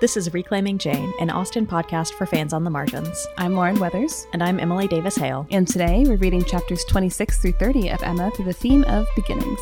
This is Reclaiming Jane, an Austen podcast for fans on the margins. I'm Lauren Weathers, And I'm Emily Davis Hale. and today we're reading chapters 26 through 30 of Emma through the theme of beginnings.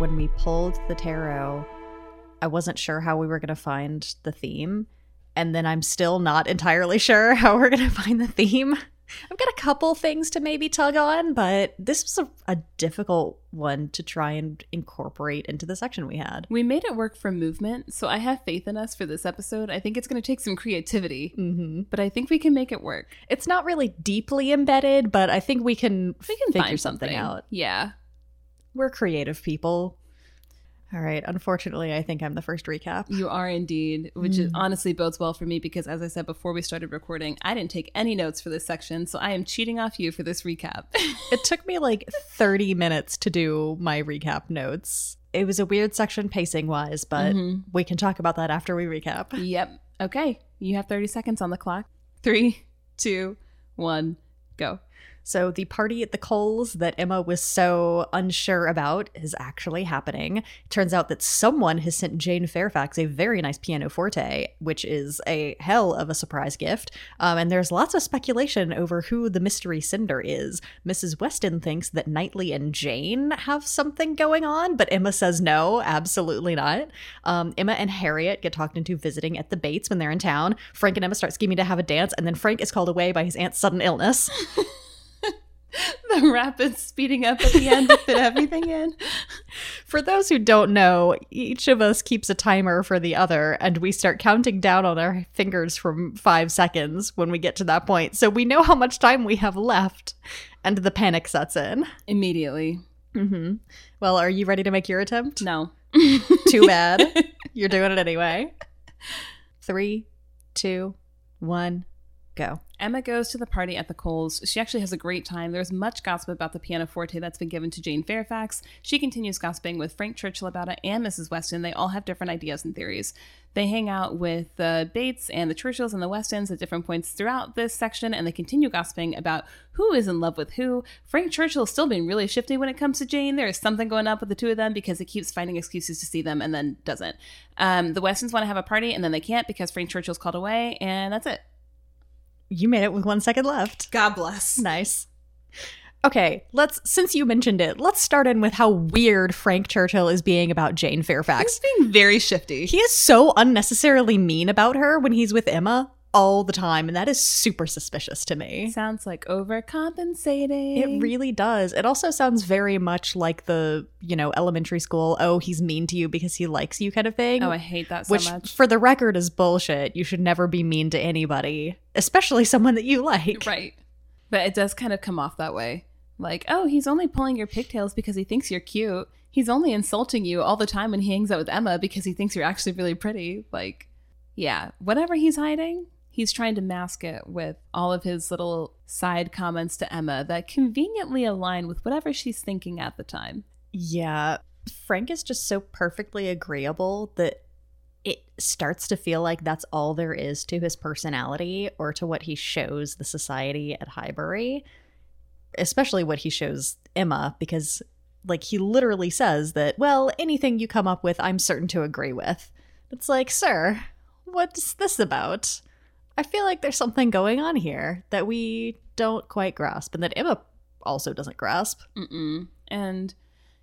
When we pulled the tarot, I wasn't sure how we were going to find the theme. And then I'm still not entirely sure how we're going to find the theme. I've got a couple things to maybe tug on, but this was a, a difficult one to try and incorporate into the section we had. We made it work for movement, so I have faith in us for this episode. I think it's going to take some creativity, Mm-hmm. but I think we can make it work. It's not really deeply embedded, but I think we can We can figure find something out. Yeah. We're creative people. All right. Unfortunately, I think I'm the first recap. You are indeed, which is Mm. honestly bodes well for me because, as I said before we started recording, I didn't take any notes for this section, so I am cheating off you for this recap. It took me like 30 minutes to do my recap notes. It was a weird section pacing wise, but Mhm. we can talk about that after we recap. Yep. Okay. You have 30 seconds on the clock. Three, two, one, go. So, the party at the Coles that Emma was so unsure about is actually happening. It turns out that someone has sent Jane Fairfax a very nice pianoforte, which is a hell of a surprise gift. Um, and there's lots of speculation over who the mystery sender is. Mrs. Weston thinks that Knightley and Jane have something going on, but Emma says no, absolutely not. Um, Emma and Harriet get talked into visiting at the Bates when they're in town. Frank and Emma start scheming to have a dance, and then Frank is called away by his aunt's sudden illness. The rapid speeding up at the end to fit everything in. For those who don't know, each of us keeps a timer for the other, and we start counting down on our fingers from five seconds when we get to that point. So we know how much time we have left, and the panic sets in. Immediately. hmm Well, are you ready to make your attempt? No. Too bad. You're doing it anyway. Three, two, one, go. Emma goes to the party at the Coles. She actually has a great time. There's much gossip about the pianoforte that's been given to Jane Fairfax. She continues gossiping with Frank Churchill about it and Mrs. Weston. They all have different ideas and theories. They hang out with the Bates and the Churchills and the Westons at different points throughout this section, and they continue gossiping about who is in love with who. Frank Churchill is still being really shifty when it comes to Jane. There is something going up with the two of them because he keeps finding excuses to see them and then doesn't. Um, the Westons want to have a party, and then they can't because Frank Churchill's called away, and that's it. You made it with one second left. God bless. Nice. Okay, let's since you mentioned it, let's start in with how weird Frank Churchill is being about Jane Fairfax. He's being very shifty. He is so unnecessarily mean about her when he's with Emma all the time, and that is super suspicious to me. sounds like overcompensating. It really does. It also sounds very much like the, you know, elementary school, oh, he's mean to you because he likes you kind of thing. Oh, I hate that so which, much. for the record, is bullshit. You should never be mean to anybody, especially someone that you like. right. But it does kind of come off that way. Like, oh, he's only pulling your pigtails because he thinks you're cute. He's only insulting you all the time when he hangs out with Emma because he thinks you're actually really pretty. Like, yeah, whatever he's hiding, he's trying to mask it with all of his little side comments to Emma that conveniently align with whatever she's thinking at the time. Yeah. Frank is just so perfectly agreeable that it starts to feel like that's all there is to his personality or to what he shows the society at Highbury, especially what he shows Emma, because, like, he literally says that, well, anything you come up with, I'm certain to agree with. It's like, sir, what's this about? I feel like there's something going on here that we don't quite grasp, and that Emma also doesn't grasp. Mm-mm. And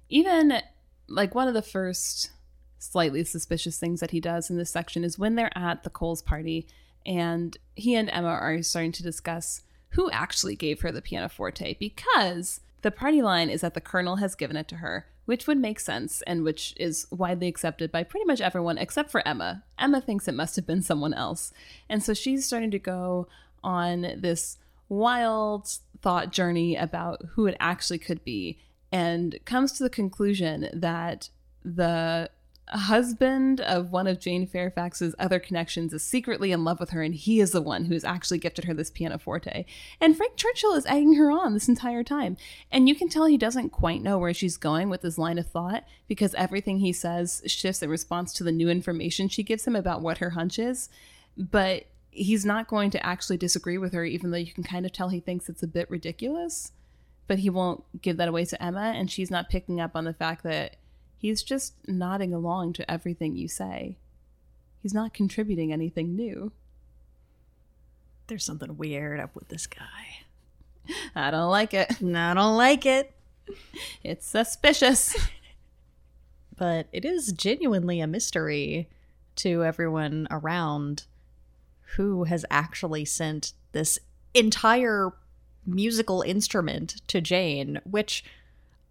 even like one of the first slightly suspicious things that he does in this section is when they're at the Coles party and he and Emma are starting to discuss who actually gave her the pianoforte because the party line is that the colonel has given it to her, which would make sense and which is widely accepted by pretty much everyone except for Emma. Emma thinks it must have been someone else. And so she's starting to go on this wild thought journey about who it actually could be and comes to the conclusion that the husband of one of Jane Fairfax's other connections is secretly in love with her, and he is the one who's actually gifted her this pianoforte. And Frank Churchill is egging her on this entire time. And you can tell he doesn't quite know where she's going with his line of thought because everything he says shifts in response to the new information she gives him about what her hunch is. But he's not going to actually disagree with her, even though you can kind of tell he thinks it's a bit ridiculous. But he won't give that away to Emma, and she's not picking up on the fact that He's just nodding along to everything you say. He's not contributing anything new. There's something weird up with this guy. I don't like it. No, I don't like it. It's suspicious. but it is genuinely a mystery to everyone around who has actually sent this entire musical instrument to Jane, which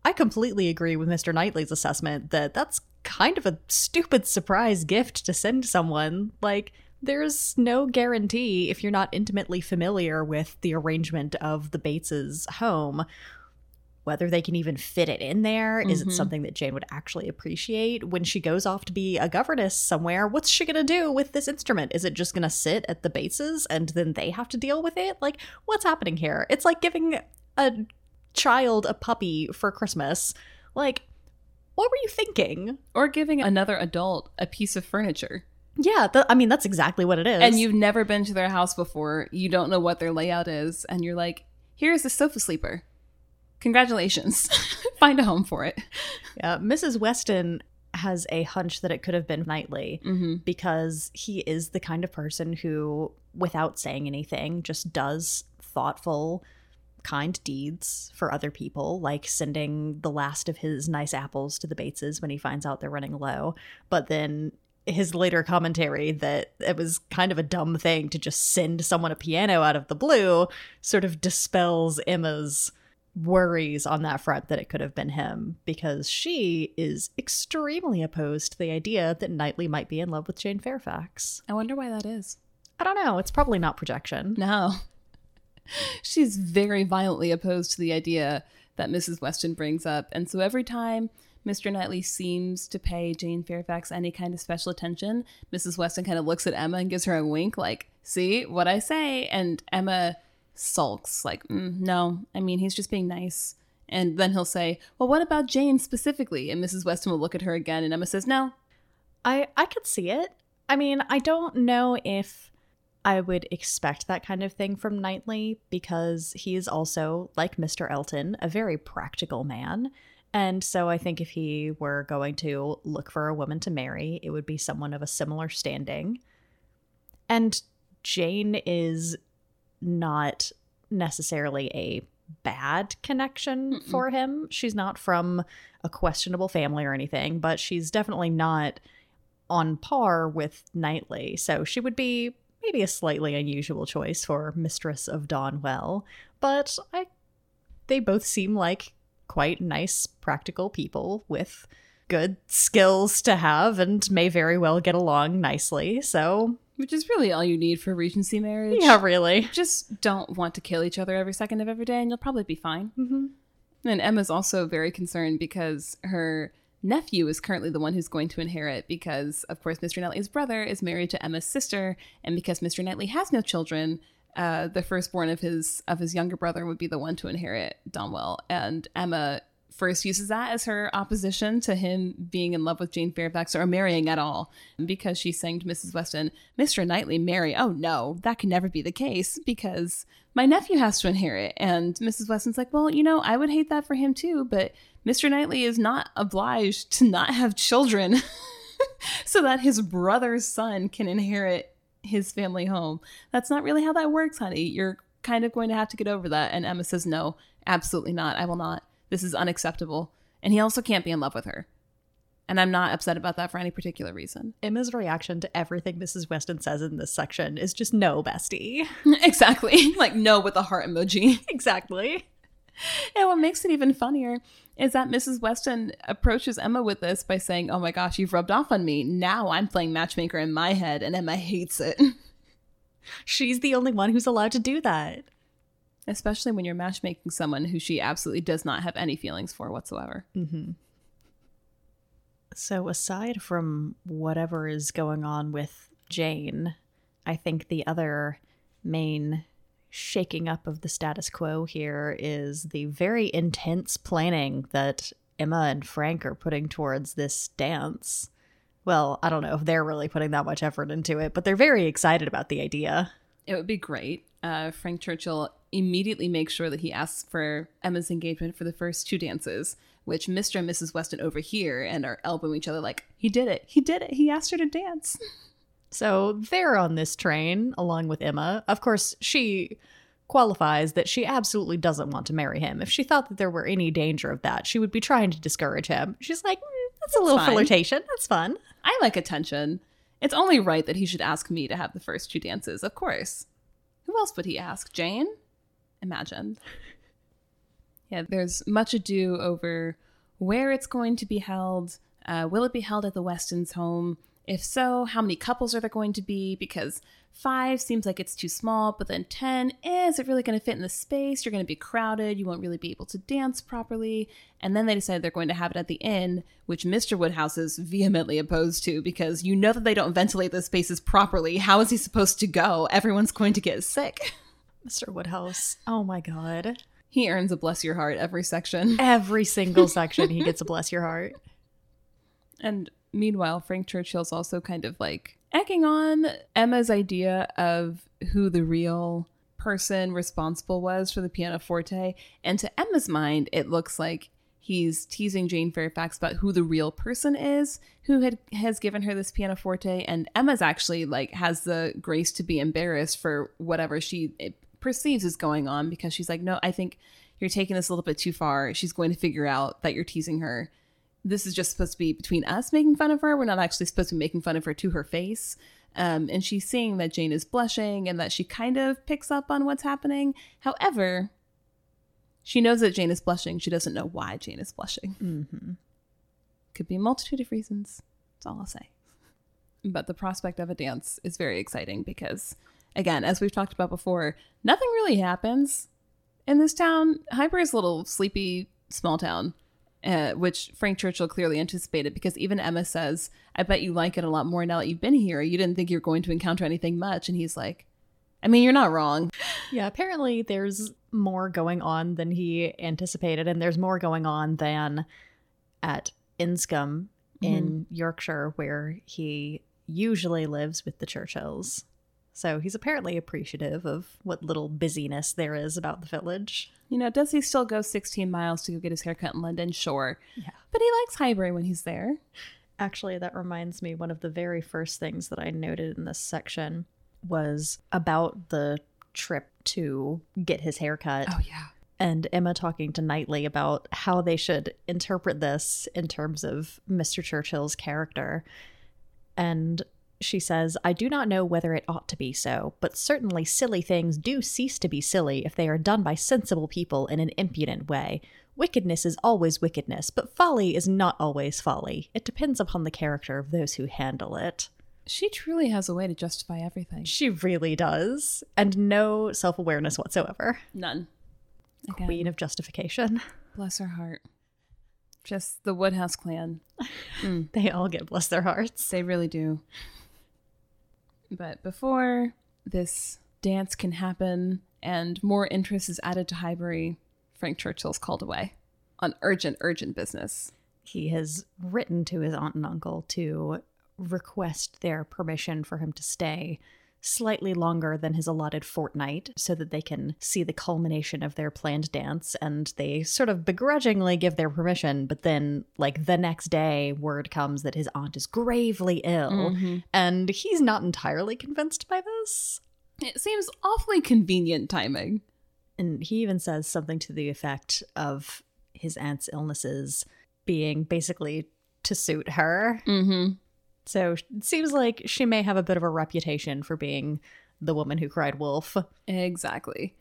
I completely agree with Mr. Knightley's assessment that that's kind of a stupid surprise gift to send someone. Like, there's no guarantee if you're not intimately familiar with the arrangement of the Bateses' home whether they can even fit it in there. Mm-hmm. Is it mm-hmm. something that Jane would actually appreciate when she goes off to be a governess somewhere? What's she going to do with this instrument? Is it just going to sit at the Bateses and then they have to deal with it? Like, what's happening here? It's like giving a child a puppy for Christmas. Like, what were you thinking? Or giving another adult a piece of furniture. Yeah, th- I mean, that's exactly what it is. And you've never been to their house before. You don't know what their layout is. And you're like, here's a sofa sleeper. Congratulations. Find a home for it. Yeah, Mrs. Weston has a hunch that it could have been Knightley mm-hmm. because he is the kind of person who, without saying anything, just does thoughtful, kind deeds for other people, like sending the last of his nice apples to the Bateses when he finds out they're running low. But then his later commentary that it was kind of a dumb thing to just send someone a piano out of the blue sort of dispels Emma's worries on that front that it could have been him because she is extremely opposed to the idea that Knightley might be in love with Jane Fairfax. I wonder why that is. I don't know. It's probably not projection. No. she's very violently opposed to the idea that Mrs. Weston brings up. And so every time Mr. Knightley seems to pay Jane Fairfax any kind of special attention, Mrs. Weston kind of looks at Emma and gives her a wink, like, see what I say? And Emma sulks, like, mm, no, I mean, he's just being nice. And then he'll say, well, what about Jane specifically? And Mrs. Weston will look at her again, and Emma says, no. I, I could see it. I mean, I don't know if I would expect that kind of thing from Knightley because he is also, like Mr. Elton, a very practical man. And so I think if he were going to look for a woman to marry, it would be someone of a similar standing. And Jane is not necessarily a bad connection Mm-mm. for him. She's not from a questionable family or anything, but she's definitely not on par with Knightley. So she would be maybe a slightly unusual choice for Mistress of Donwell, but I they both seem like quite nice practical people with good skills to have and may very well get along nicely. So, which is really all you need for regency marriage. Yeah, really. Just don't want to kill each other every second of every day and you'll probably be fine. Mm-hmm. And Emma's also very concerned because her nephew is currently the one who's going to inherit because, of course, Mr. Knightley's brother is married to Emma's sister, and because Mr. Knightley has no children, uh, the firstborn of his of his younger brother would be the one to inherit Donwell, and Emma first uses that as her opposition to him being in love with Jane Fairfax or marrying at all, because she's saying to Mrs. Weston, Mr. Knightley marry? Oh no, that can never be the case because my nephew has to inherit. And Mrs. Weston's like, well, you know, I would hate that for him too, but Mr. Knightley is not obliged to not have children so that his brother's son can inherit his family home. That's not really how that works, honey. You're kind of going to have to get over that. And Emma says, no, absolutely not. I will not. This is unacceptable. And he also can't be in love with her. And I'm not upset about that for any particular reason. Emma's reaction to everything Mrs. Weston says in this section is just no, bestie. exactly. Like no with a heart emoji. exactly. And what makes it even funnier is that Mrs. Weston approaches Emma with this by saying, Oh my gosh, you've rubbed off on me. Now I'm playing matchmaker in my head, and Emma hates it. She's the only one who's allowed to do that. Especially when you're matchmaking someone who she absolutely does not have any feelings for whatsoever. Mm-hmm. So, aside from whatever is going on with Jane, I think the other main shaking up of the status quo here is the very intense planning that Emma and Frank are putting towards this dance. Well, I don't know if they're really putting that much effort into it, but they're very excited about the idea. It would be great. Uh, Frank Churchill immediately makes sure that he asks for Emma's engagement for the first two dances, which Mr. and Mrs. Weston overhear and are elbowing each other like, he did it, he did it, he asked her to dance. So they're on this train along with Emma. Of course, she qualifies that she absolutely doesn't want to marry him. If she thought that there were any danger of that, she would be trying to discourage him. She's like, mm, that's a little fine. flirtation. That's fun. I like attention. It's only right that he should ask me to have the first two dances, of course. Who else would he ask? Jane? Imagine. Yeah, there's much ado over where it's going to be held. Uh, will it be held at the Weston's home? If so, how many couples are there going to be? Because five seems like it's too small, but then 10, eh, is it really going to fit in the space? You're going to be crowded. You won't really be able to dance properly. And then they decide they're going to have it at the inn, which Mr. Woodhouse is vehemently opposed to because you know that they don't ventilate the spaces properly. How is he supposed to go? Everyone's going to get sick. Mr. Woodhouse. Oh my God. He earns a bless your heart every section. Every single section, he gets a bless your heart. And meanwhile, Frank Churchill's also kind of like egging on Emma's idea of who the real person responsible was for the pianoforte. And to Emma's mind, it looks like he's teasing Jane Fairfax about who the real person is who had has given her this pianoforte. And Emma's actually like has the grace to be embarrassed for whatever she perceives is going on because she's like, no, I think you're taking this a little bit too far. She's going to figure out that you're teasing her this is just supposed to be between us making fun of her. We're not actually supposed to be making fun of her to her face. Um, and she's seeing that Jane is blushing and that she kind of picks up on what's happening. However, she knows that Jane is blushing. She doesn't know why Jane is blushing. Mm-hmm. Could be a multitude of reasons. That's all I'll say. But the prospect of a dance is very exciting because, again, as we've talked about before, nothing really happens in this town. Highbury is a little sleepy small town uh, which Frank Churchill clearly anticipated because even Emma says, I bet you like it a lot more now that you've been here. You didn't think you're going to encounter anything much. And he's like, I mean, you're not wrong. Yeah, apparently there's more going on than he anticipated, and there's more going on than at Enscombe in mm-hmm. Yorkshire, where he usually lives with the Churchills. So he's apparently appreciative of what little busyness there is about the village. You know, does he still go 16 miles to go get his haircut in London? Sure. Yeah. But he likes Highbury when he's there. Actually, that reminds me one of the very first things that I noted in this section was about the trip to get his haircut. Oh, yeah. And Emma talking to Knightley about how they should interpret this in terms of Mr. Churchill's character. And she says, I do not know whether it ought to be so, but certainly silly things do cease to be silly if they are done by sensible people in an impudent way. Wickedness is always wickedness, but folly is not always folly. It depends upon the character of those who handle it. She truly has a way to justify everything. She really does. And no self awareness whatsoever. None. Again, Queen of justification. Bless her heart. Just the Woodhouse clan. Mm. they all get bless their hearts. They really do. But before this dance can happen and more interest is added to Highbury, Frank Churchill's called away on urgent, urgent business. He has written to his aunt and uncle to request their permission for him to stay slightly longer than his allotted fortnight so that they can see the culmination of their planned dance. And they sort of begrudgingly give their permission, but then, like, the next day, word comes that his aunt is gravely ill. Mm-hmm. And he's not entirely convinced by this. It seems awfully convenient timing. And he even says something to the effect of his aunt's illnesses being basically to suit her. Mm-hmm. So it seems like she may have a bit of a reputation for being the woman who cried wolf. Exactly.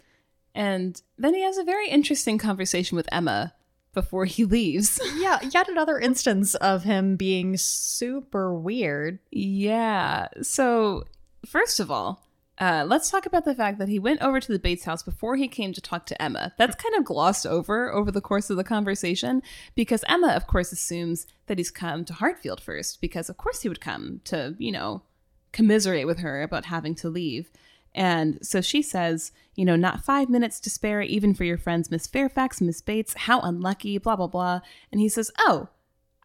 And then he has a very interesting conversation with Emma before he leaves. yeah, yet another instance of him being super weird. Yeah. So, first of all, Uh, let's talk about the fact that he went over to the Bates house before he came to talk to Emma. That's kind of glossed over over the course of the conversation because Emma, of course, assumes that he's come to Hartfield first because, of course, he would come to, you know, commiserate with her about having to leave. And so she says, you know, not five minutes to spare, even for your friends, Miss Fairfax, Miss Bates. How unlucky, blah, blah, blah. And he says, oh,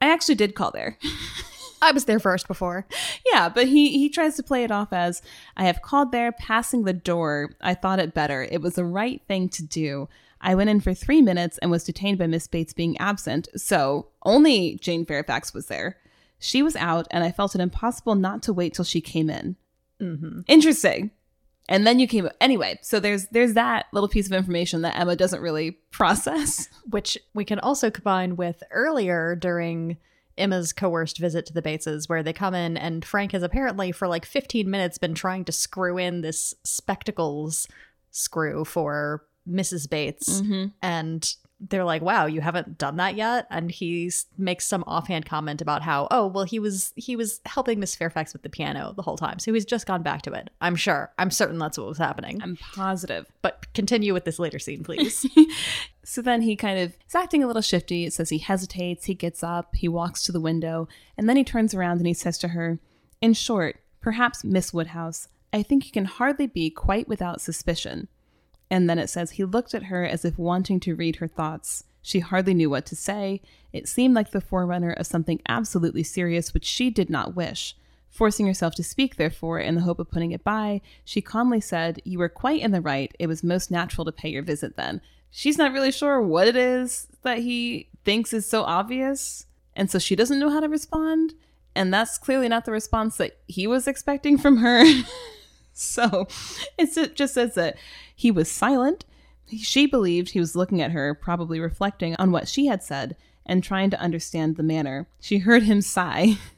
I actually did call there. I was there first before. Yeah, but he he tries to play it off as I have called there, passing the door. I thought it better. It was the right thing to do. I went in for three minutes and was detained by Miss Bates being absent, so only Jane Fairfax was there. She was out, and I felt it impossible not to wait till she came in. Mm-hmm. Interesting. And then you came anyway. So there's there's that little piece of information that Emma doesn't really process. Which we can also combine with earlier during Emma's coerced visit to the Bateses, where they come in and Frank has apparently for like 15 minutes been trying to screw in this spectacles screw for Mrs. Bates. Mm-hmm. And they're like, wow, you haven't done that yet? And he makes some offhand comment about how, oh, well, he was he was helping Miss Fairfax with the piano the whole time. So he's just gone back to it. I'm sure. I'm certain that's what was happening. I'm positive. But continue with this later scene, please. So then he kind of is acting a little shifty. It says he hesitates, he gets up, he walks to the window, and then he turns around and he says to her, In short, perhaps Miss Woodhouse, I think you can hardly be quite without suspicion. And then it says he looked at her as if wanting to read her thoughts. She hardly knew what to say. It seemed like the forerunner of something absolutely serious which she did not wish. Forcing herself to speak, therefore, in the hope of putting it by, she calmly said, You were quite in the right. It was most natural to pay your visit then. She's not really sure what it is that he thinks is so obvious. And so she doesn't know how to respond. And that's clearly not the response that he was expecting from her. so it's- it just says that he was silent. She believed he was looking at her, probably reflecting on what she had said and trying to understand the manner. She heard him sigh.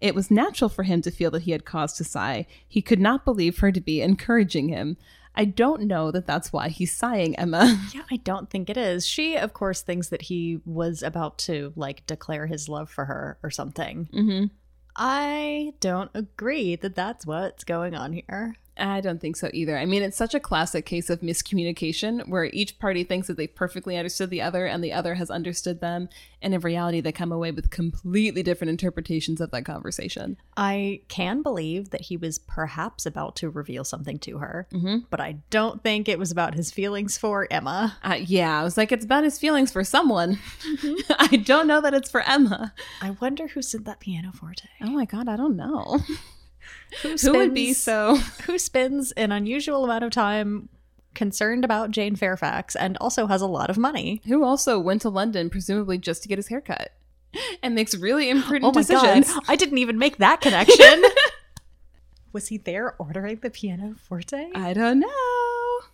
It was natural for him to feel that he had cause to sigh. He could not believe her to be encouraging him. I don't know that that's why he's sighing, Emma. Yeah, I don't think it is. She, of course, thinks that he was about to like declare his love for her or something. Mm-hmm. I don't agree that that's what's going on here. I don't think so either. I mean, it's such a classic case of miscommunication where each party thinks that they perfectly understood the other and the other has understood them. And in reality, they come away with completely different interpretations of that conversation. I can believe that he was perhaps about to reveal something to her, Mm-hmm. but I don't think it was about his feelings for Emma. Uh, yeah, I was like, it's about his feelings for someone. I don't know that it's for Emma. I wonder who said that pianoforte. Oh my God, I don't know. Who, Who would be so? who spends an unusual amount of time concerned about Jane Fairfax and also has a lot of money. Who also went to London, presumably just to get his haircut, and makes really imprudent Oh my decisions. god, I didn't even make that connection. Was he there ordering the pianoforte? I don't know.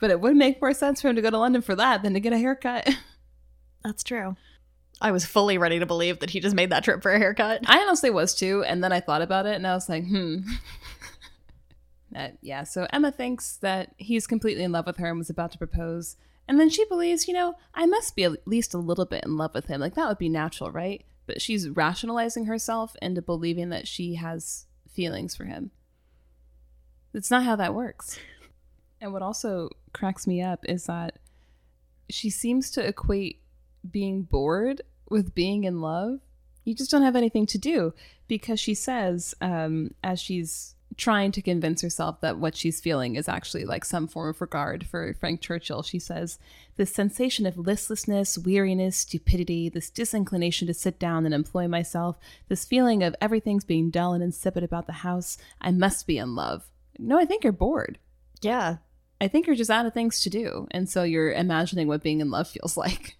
But it would make more sense for him to go to London for that than to get a haircut. That's true. I was fully ready to believe that he just made that trip for a haircut. I honestly was too, and then I thought about it and I was like, hmm. Uh, yeah, so Emma thinks that he's completely in love with her and was about to propose. And then she believes, you know, I must be at least a little bit in love with him. Like, that would be natural, right? But she's rationalizing herself into believing that she has feelings for him. It's not how that works. And what also cracks me up is that she seems to equate being bored with being in love. You just don't have anything to do because she says, um, as she's trying to convince herself that what she's feeling is actually like some form of regard for Frank Churchill, she says, This sensation of listlessness, weariness, stupidity, this disinclination to sit down and employ myself, this feeling of everything's being dull and insipid about the house, I must be in love. No, I think you're bored. Yeah. I think you're just out of things to do. And so you're imagining what being in love feels like.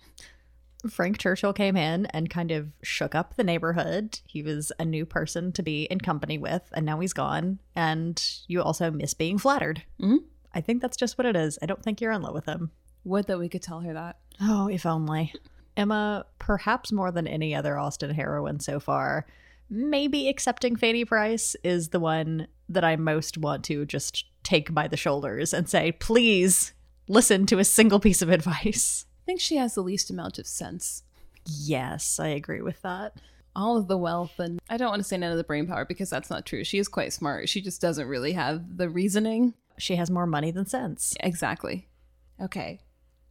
Frank Churchill came in and kind of shook up the neighborhood. He was a new person to be in company with, and now he's gone. And you also miss being flattered. Mhm. I think that's just what it is. I don't think you're in love with him. Would that we could tell her that. Oh, if only. Emma, perhaps more than any other Austen heroine so far, maybe accepting Fanny Price is the one that I most want to just take by the shoulders and say, please listen to a single piece of advice. I think she has the least amount of sense. Yes, I agree with that. all of the wealth and I don't want to say none of the brain power because that's not true. She is quite smart. She just doesn't really have the reasoning. She has more money than sense. Exactly. Okay.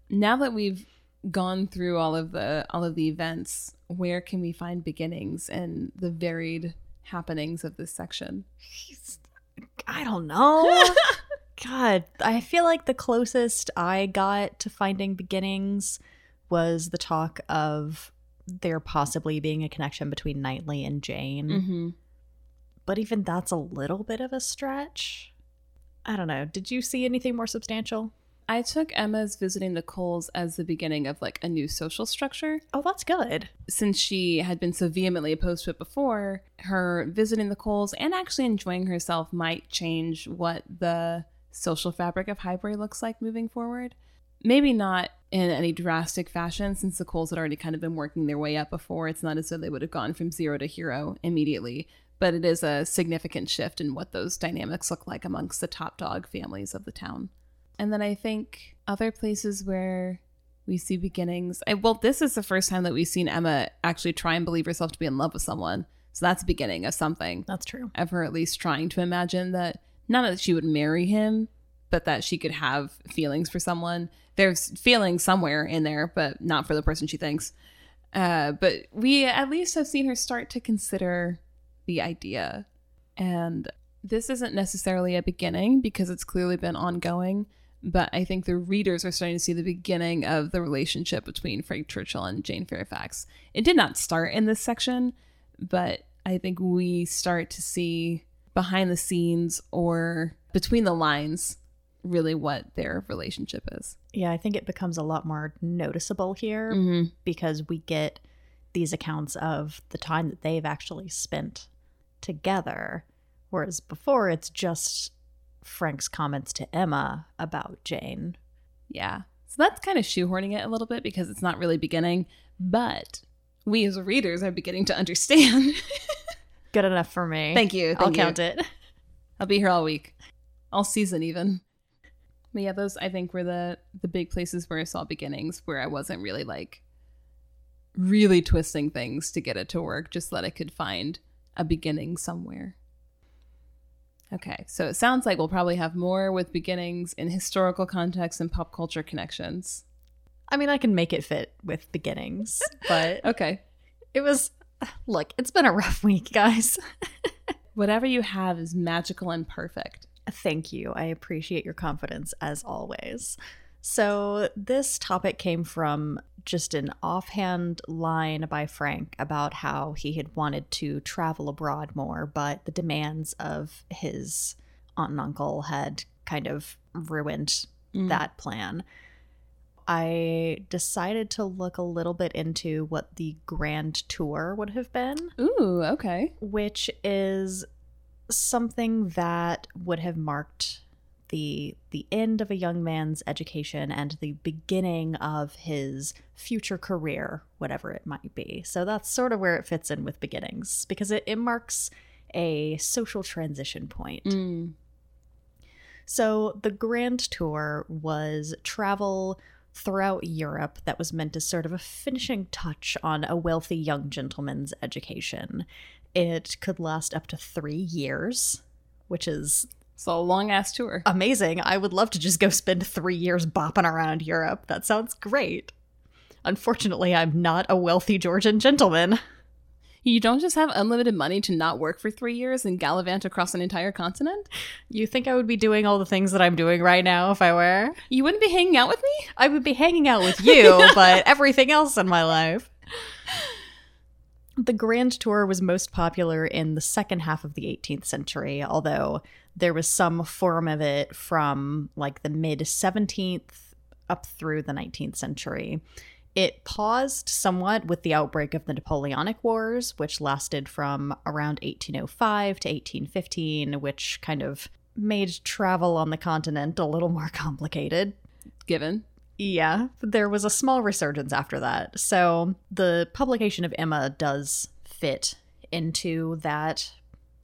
Now that we've gone through all of the all of the events, where can we find beginnings and the varied happenings of this section? I don't know. God, I feel like the closest I got to finding beginnings was the talk of there possibly being a connection between Knightley and Jane. Mm-hmm. But even that's a little bit of a stretch. I don't know. Did you see anything more substantial? I took Emma's visiting the Coles as the beginning of like a new social structure. Oh, that's good. Since she had been so vehemently opposed to it before, her visiting the Coles and actually enjoying herself might change what the social fabric of Highbury looks like moving forward. Maybe not in any drastic fashion, since the Coles had already kind of been working their way up before. It's not as though they would have gone from zero to hero immediately, but it is a significant shift in what those dynamics look like amongst the top dog families of the town. And then I think other places where we see beginnings. I, well, this is the first time that we've seen Emma actually try and believe herself to be in love with someone. So that's the beginning of something. That's true. Of her at least trying to imagine that not that she would marry him, but that she could have feelings for someone. There's feelings somewhere in there, but not for the person she thinks. Uh, but we at least have seen her start to consider the idea. And this isn't necessarily a beginning because it's clearly been ongoing but I think the readers are starting to see the beginning of the relationship between Frank Churchill and Jane Fairfax. It did not start in this section, but I think we start to see behind the scenes or between the lines really what their relationship is. Yeah, I think it becomes a lot more noticeable here Mm-hmm. because we get these accounts of the time that they've actually spent together. Whereas before, it's just Frank's comments to Emma about Jane. Yeah. So that's kind of shoehorning it a little bit because it's not really beginning, but we as readers are beginning to understand. Good enough for me. Thank you. I'll you. count it. I'll be here all week, all season even. But yeah, those I think were the the big places where I saw beginnings where I wasn't really like really twisting things to get it to work, just that I could find a beginning somewhere. Okay, so it sounds like we'll probably have more with beginnings in historical context and pop culture connections. I mean, I can make it fit with beginnings, but Okay. it was. Look, it's been a rough week, guys. Whatever you have is magical and perfect. Thank you. I appreciate your confidence as always. So, this topic came from just an offhand line by Frank about how he had wanted to travel abroad more, but the demands of his aunt and uncle had kind of ruined Mm. that plan. I decided to look a little bit into what the grand tour would have been Ooh, okay. which is something that would have marked the the end of a young man's education and the beginning of his future career whatever it might be so that's sort of where it fits in with beginnings because it, it marks a social transition point Mm. so the grand tour was travel throughout Europe that was meant as sort of a finishing touch on a wealthy young gentleman's education. It could last up to three years, which is So a long ass tour. amazing. I would love to just go spend three years bopping around Europe. That sounds great. Unfortunately, I'm not a wealthy Georgian gentleman. You don't just have unlimited money to not work for three years and gallivant across an entire continent? You think I would be doing all the things that I'm doing right now if I were? You wouldn't be hanging out with me? I would be hanging out with you, but everything else in my life. The Grand Tour was most popular in the second half of the 18th century, although there was some form of it from like the mid 17th up through the 19th century. It paused somewhat with the outbreak of the Napoleonic Wars, which lasted from around 1805 to 1815, which kind of made travel on the continent a little more complicated. Given. Yeah, there was a small resurgence after that. So the publication of Emma does fit into that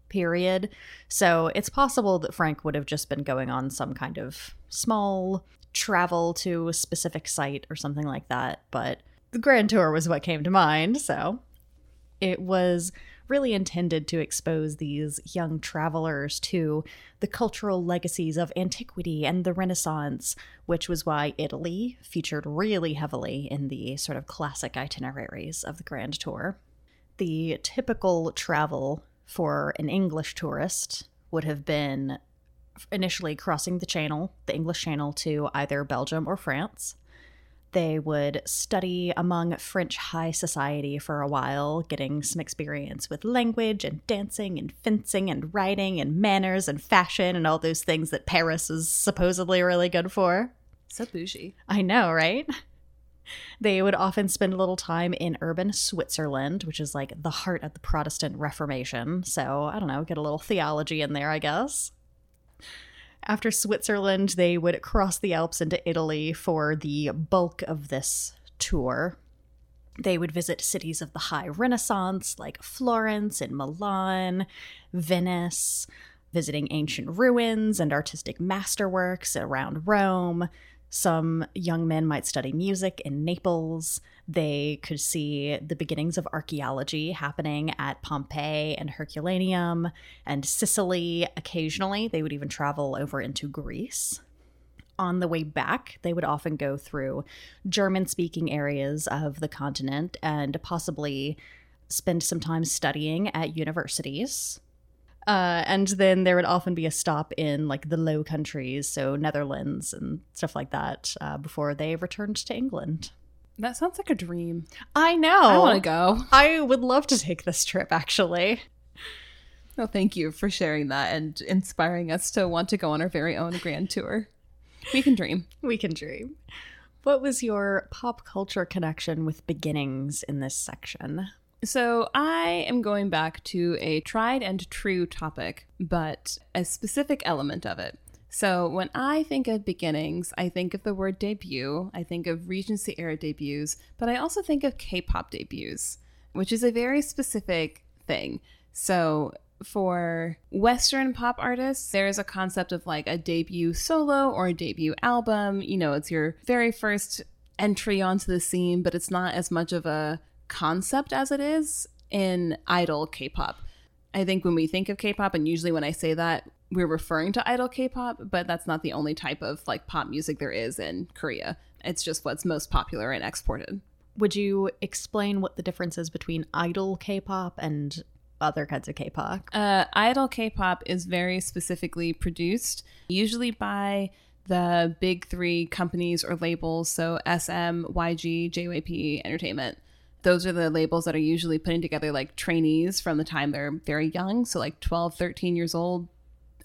period. So it's possible that Frank would have just been going on some kind of small travel to a specific site or something like that. But the Grand Tour was what came to mind. So It was really intended to expose these young travelers to the cultural legacies of antiquity and the Renaissance, which was why Italy featured really heavily in the sort of classic itineraries of the Grand Tour. The typical travel for an English tourist would have been initially crossing the channel, the English Channel, to either Belgium or France. They would study among French high society for a while, getting some experience with language and dancing and fencing and writing and manners and fashion and all those things that Paris is supposedly really good for. So bougie. I know, right? They would often spend a little time in urban Switzerland, which is like the heart of the Protestant Reformation. So, I don't know, get a little theology in there, I guess. After Switzerland, they would cross the Alps into Italy for the bulk of this tour. They would visit cities of the high Renaissance like Florence and Milan, Venice, visiting ancient ruins and artistic masterworks around Rome. Some young men might study music in Naples. They could see the beginnings of archaeology happening at Pompeii and Herculaneum and Sicily. Occasionally, they would even travel over into Greece. On the way back, they would often go through German speaking areas of the continent and possibly spend some time studying at universities. Uh, and then there would often be a stop in like the Low Countries, so Netherlands and stuff like that, uh, before they returned to England. That sounds like a dream. I know. I want to go. I would love to take this trip, actually. Well, thank you for sharing that and inspiring us to want to go on our very own grand tour. We can dream. We can dream. What was your pop culture connection with beginnings in this section? So, I am going back to a tried and true topic, but a specific element of it. So, when I think of beginnings, I think of the word debut, I think of Regency era debuts, but I also think of K pop debuts, which is a very specific thing. So, for Western pop artists, there's a concept of like a debut solo or a debut album. You know, it's your very first entry onto the scene, but it's not as much of a concept as it is in idol K-pop. I think when we think of K-pop, and usually when I say that, we're referring to idol K-pop, but that's not the only type of like pop music there is in Korea. It's just what's most popular and exported. Would you explain what the difference is between idol K-pop and other kinds of K-pop? Uh, idol K-pop is very specifically produced, usually by the big three companies or labels, so SM, YG, JYP Entertainment those are the labels that are usually putting together like trainees from the time they're very young. So like 12 13 years old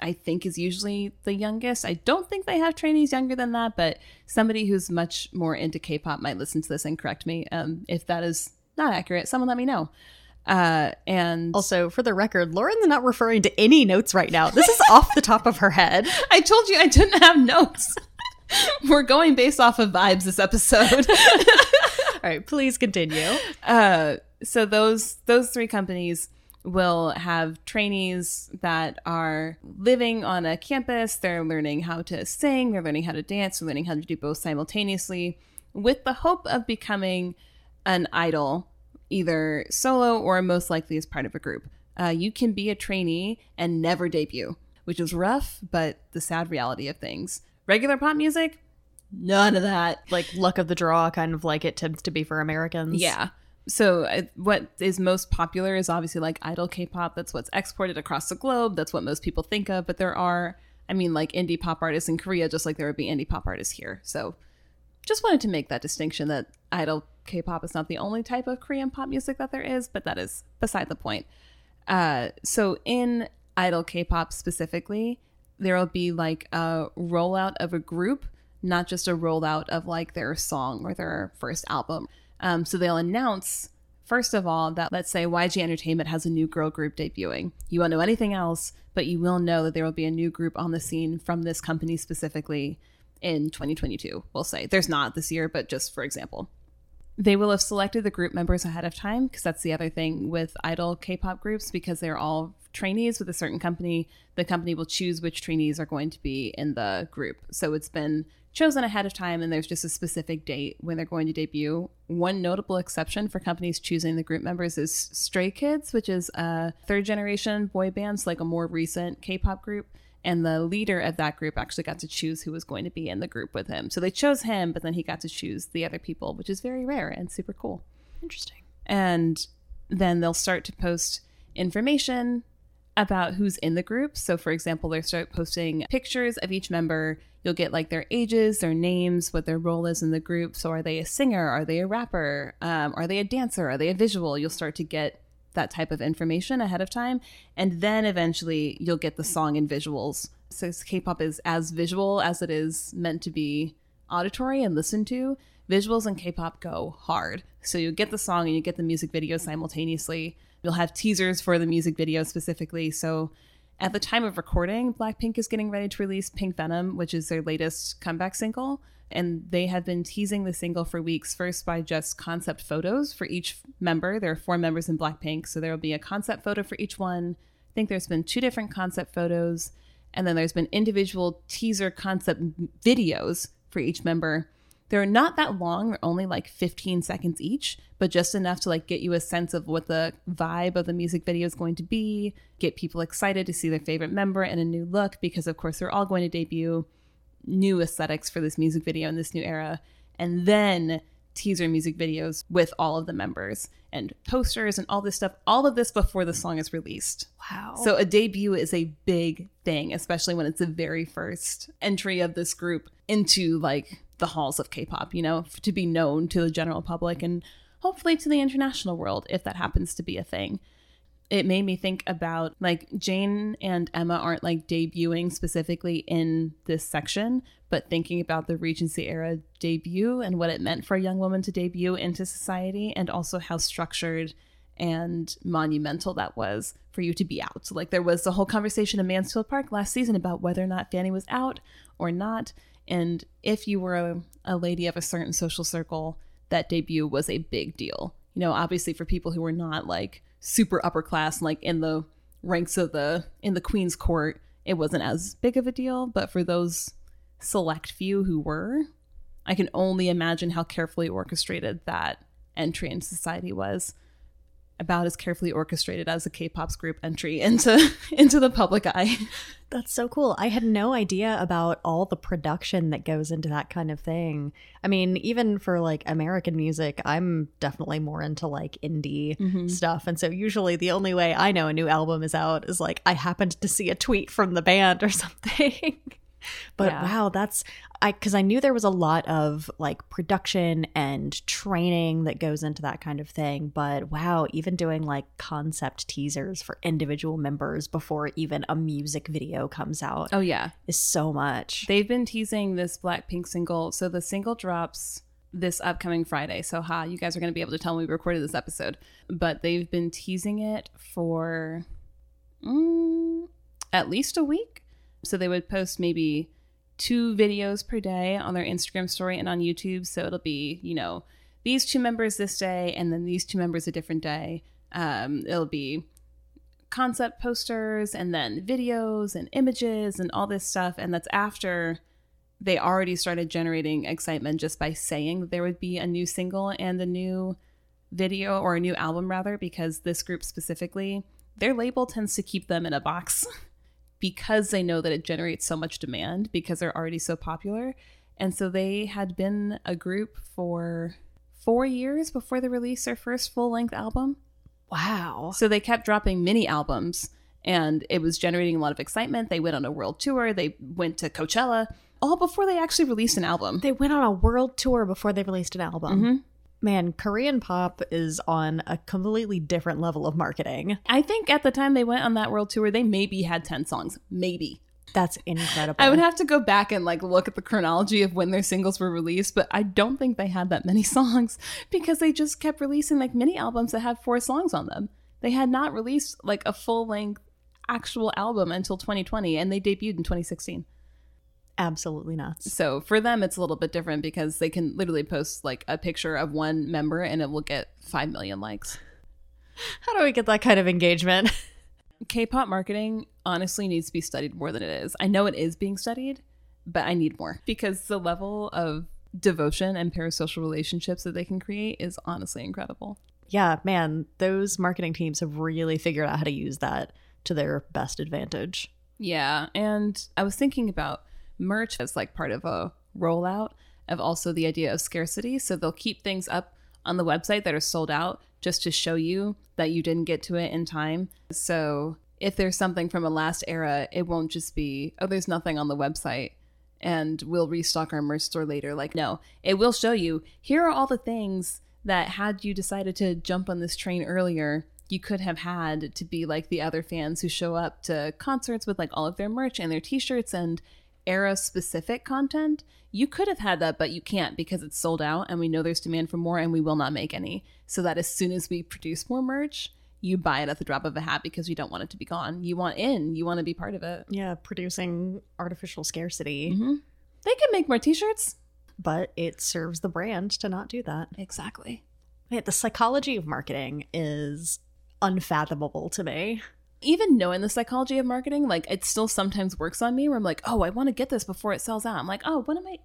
i think is usually the youngest. I don't think they have trainees younger than that but somebody who's much more into k-pop might listen to this and correct me um, if that is not accurate. Someone let me know. Uh, and also for the record lauren's not referring to any notes right now. This is off the top of her head. I told you i didn't have notes we're going based off of vibes this episode all right, please continue. Uh, so those those three companies will have trainees that are living on a campus. They're learning how to sing, they're learning how to dance, they're learning how to do both simultaneously with the hope of becoming an idol, either solo or most likely as part of a group. Uh, you can be a trainee and never debut, which is rough, but the sad reality of things. Regular pop music, None of that. Like luck of the draw, kind of like it tends to be for Americans. Yeah. So uh, what is most popular is obviously like idol K-pop. That's what's exported across the globe. That's what most people think of. But there are, I mean, like indie pop artists in Korea, just like there would be indie pop artists here. So just wanted to make that distinction that idol K-pop is not the only type of Korean pop music that there is, but that is beside the point. Uh, so in idol K-pop specifically, there will be like a rollout of a group not just a rollout of like their song or their first album. Um, so they'll announce, first of all, that let's say YG Entertainment has a new girl group debuting. You won't know anything else, but you will know that there will be a new group on the scene from this company specifically in 2022. We'll say there's not this year, but just for example. They will have selected the group members ahead of time because that's the other thing with idol K pop groups because they're all trainees with a certain company. The company will choose which trainees are going to be in the group. So it's been chosen ahead of time and there's just a specific date when they're going to debut. One notable exception for companies choosing the group members is Stray Kids, which is a third generation boy band, so like a more recent K pop group. And the leader of that group actually got to choose who was going to be in the group with him. So they chose him, but then he got to choose the other people, which is very rare and super cool. Interesting. And then they'll start to post information about who's in the group. So, for example, they start posting pictures of each member. You'll get like their ages, their names, what their role is in the group. So, are they a singer? Are they a rapper? Um, are they a dancer? Are they a visual? You'll start to get that type of information ahead of time. And then eventually you'll get the song and visuals. So, K pop is as visual as it is meant to be auditory and listened to. Visuals and K pop go hard. So, you get the song and you get the music video simultaneously You'll have teasers for the music video specifically. So at the time of recording, Blackpink is getting ready to release Pink Venom, which is their latest comeback single. And they have been teasing the single for weeks, first by just concept photos for each member. There are four members in Blackpink, so there will be a concept photo for each one. I think there's been two different concept photos, and then there's been individual teaser concept videos for each member they're not that long they're only like 15 seconds each but just enough to like get you a sense of what the vibe of the music video is going to be get people excited to see their favorite member in a new look because of course they're all going to debut new aesthetics for this music video in this new era and then teaser music videos with all of the members and posters and all this stuff all of this before the song is released Wow. so a debut is a big thing especially when it's the very first entry of this group into like the halls of K-pop, you know, to be known to the general public and hopefully to the international world if that happens to be a thing. It made me think about like Jane and Emma aren't like debuting specifically in this section, but thinking about the Regency era debut and what it meant for a young woman to debut into society and also how structured and monumental that was for you to be out. So, like there was a whole conversation in Mansfield Park last season about whether or not Fanny was out or not. And if you were a, a lady of a certain social circle, that debut was a big deal. You know, obviously for people who were not like super upper class, like in the ranks of the in the queen's court, it wasn't as big of a deal. But for those select few who were, I can only imagine how carefully orchestrated that entry into society was about as carefully orchestrated as a K-pop's group entry into into the public eye. That's so cool. I had no idea about all the production that goes into that kind of thing. I mean, even for like American music, I'm definitely more into like indie Mm-hmm. stuff. And so usually the only way I know a new album is out is like I happened to see a tweet from the band or something. But Yeah. wow, that's I cuz I knew there was a lot of like production and training that goes into that kind of thing, but wow, even doing like concept teasers for individual members before even a music video comes out Oh yeah. is so much. They've been teasing this Blackpink single. So the single drops this upcoming Friday. So ha, you guys are going to be able to tell when we recorded this episode. But they've been teasing it for mm, at least a week. So they would post maybe two videos per day on their Instagram story and on YouTube. So it'll be, you know, these two members this day and then these two members a different day. Um, it'll be concept posters and then videos and images and all this stuff. And that's after they already started generating excitement just by saying there would be a new single and a new video or a new album, rather, because this group specifically, their label tends to keep them in a box because they know that it generates so much demand because they're already so popular. And so they had been a group for four years before they released their first full length album. wow. So they kept dropping mini albums and it was generating a lot of excitement. They went on a world tour, they went to Coachella, all before they actually released an album. They went on a world tour before they released an album. Mhm. Man, Korean pop is on a completely different level of marketing. I think at the time they went on that world tour, they maybe had 10 songs. Maybe. That's incredible. I would have to go back and like look at the chronology of when their singles were released, but I don't think they had that many songs because they just kept releasing like mini albums that had four songs on them. They had not released like a full length actual album until 2020 and they debuted in 2016. Absolutely nuts. So for them, it's a little bit different because they can literally post like a picture of one member and it will get 5 million likes. How do we get that kind of engagement? K pop marketing honestly needs to be studied more than it is. I know it is being studied, but I need more because the level of devotion and parasocial relationships that they can create is honestly incredible. Yeah, man, those marketing teams have really figured out how to use that to their best advantage. Yeah, and I was thinking about merch as like part of a rollout of also the idea of scarcity. So they'll keep things up on the website that are sold out just to show you that you didn't get to it in time. So if there's something from a last era, it won't just be, oh, there's nothing on the website and we'll restock our merch store later. Like, no, it will show you here are all the things that had you decided to jump on this train earlier, you could have had to be like the other fans who show up to concerts with like all of their merch and their t shirts and era specific content. You could have had that, but you can't because it's sold out and we know there's demand for more and we will not make any. So that as soon as we produce more merch, you buy it at the drop of a hat because you don't want it to be gone. You want in, you want to be part of it. Yeah, producing artificial scarcity. Mm-hmm. They can make more t shirts. But it serves the brand to not do that. Exactly. Wait, the psychology of marketing is unfathomable to me. Even knowing the psychology of marketing, like it still sometimes works on me where I'm like, oh, I want to get this before it sells out. I'm like, oh, what am I?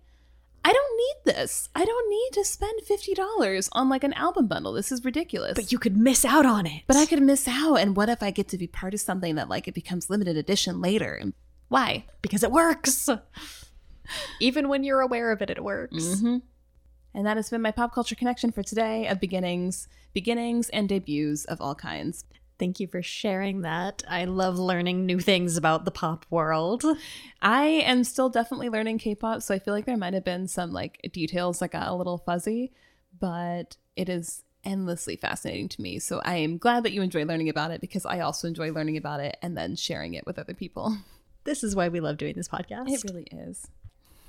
I don't need this. I don't need to spend $50 on like an album bundle. This is ridiculous. But you could miss out on it. But I could miss out. And what if I get to be part of something that like it becomes limited edition later? And why? Because it works. Even when you're aware of it, it works. Mm-hmm. And that has been my pop culture connection for today of beginnings, beginnings and debuts of all kinds. Thank you for sharing that. I love learning new things about the pop world. I am still definitely learning K-pop, so I feel like there might have been some like details that got a little fuzzy, but it is endlessly fascinating to me. So I am glad that you enjoy learning about it because I also enjoy learning about it and then sharing it with other people. This is why we love doing this podcast. It really is.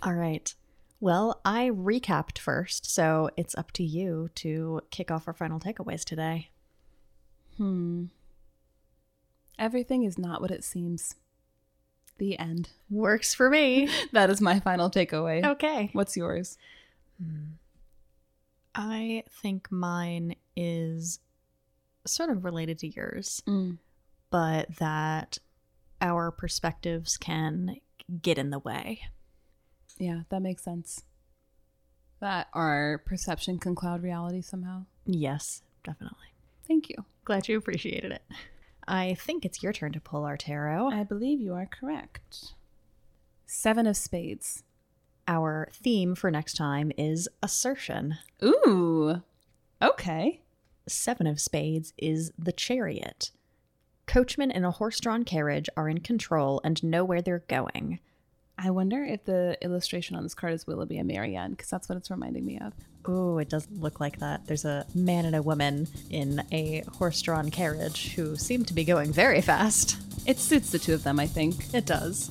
All right. Well, I recapped first, so it's up to you to kick off our final takeaways today. Hmm. Everything is not what it seems. The end. Works for me. That is my final takeaway. Okay. What's yours? I think mine is sort of related to yours, Mm. but that our perspectives can get in the way. Yeah, that makes sense. That our perception can cloud reality somehow. Yes, definitely. Thank you. Glad you appreciated it. I think it's your turn to pull our tarot. I believe you are correct. Seven of Spades. Our theme for next time is assertion. Ooh. Okay. Seven of Spades is the chariot. Coachmen in a horse drawn carriage are in control and know where they're going. I wonder if the illustration on this card is Willoughby and Marianne, because that's what it's reminding me of. Oh, it doesn't look like that. There's a man and a woman in a horse drawn carriage who seem to be going very fast. It suits the two of them, I think. It does.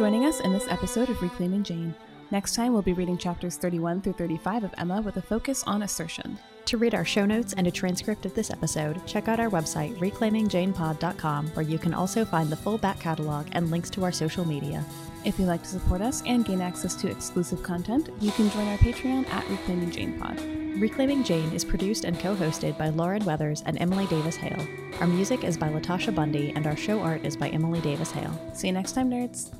Joining us in this episode of Reclaiming Jane. Next time, we'll be reading chapters 31 through 35 of Emma with a focus on assertion. To read our show notes and a transcript of this episode, check out our website, reclaimingjanepod.com, where you can also find the full back catalog and links to our social media. If you'd like to support us and gain access to exclusive content, you can join our Patreon at Reclaiming Jane Pod. Reclaiming Jane is produced and co hosted by Lauren Weathers and Emily Davis Hale. Our music is by Latasha Bundy, and our show art is by Emily Davis Hale. See you next time, nerds.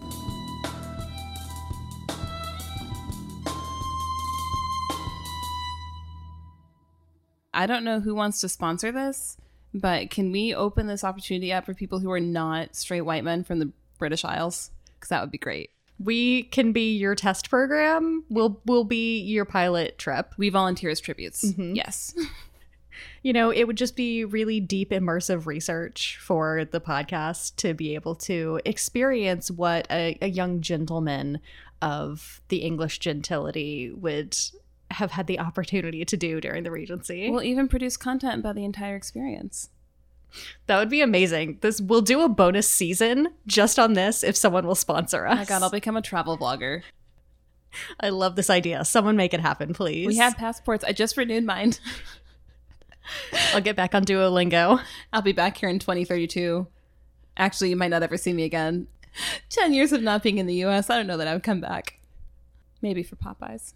I don't know who wants to sponsor this, but can we open this opportunity up for people who are not straight white men from the British Isles? Because that would be great. We can be your test program. We'll we'll be your pilot trip. We volunteer as tributes. Mm-hmm. Yes. You know, it would just be really deep immersive research for the podcast to be able to experience what a, a young gentleman of the English gentility would have had the opportunity to do during the Regency. We'll even produce content about the entire experience. that would be amazing. This we'll do a bonus season just on this if someone will sponsor us. Oh my god, I'll become a travel vlogger. I love this idea. Someone make it happen, please. We have passports. I just renewed mine. I'll get back on Duolingo. I'll be back here in 2032. Actually, you might not ever see me again. 10 years of not being in the US. I don't know that I would come back. Maybe for Popeyes.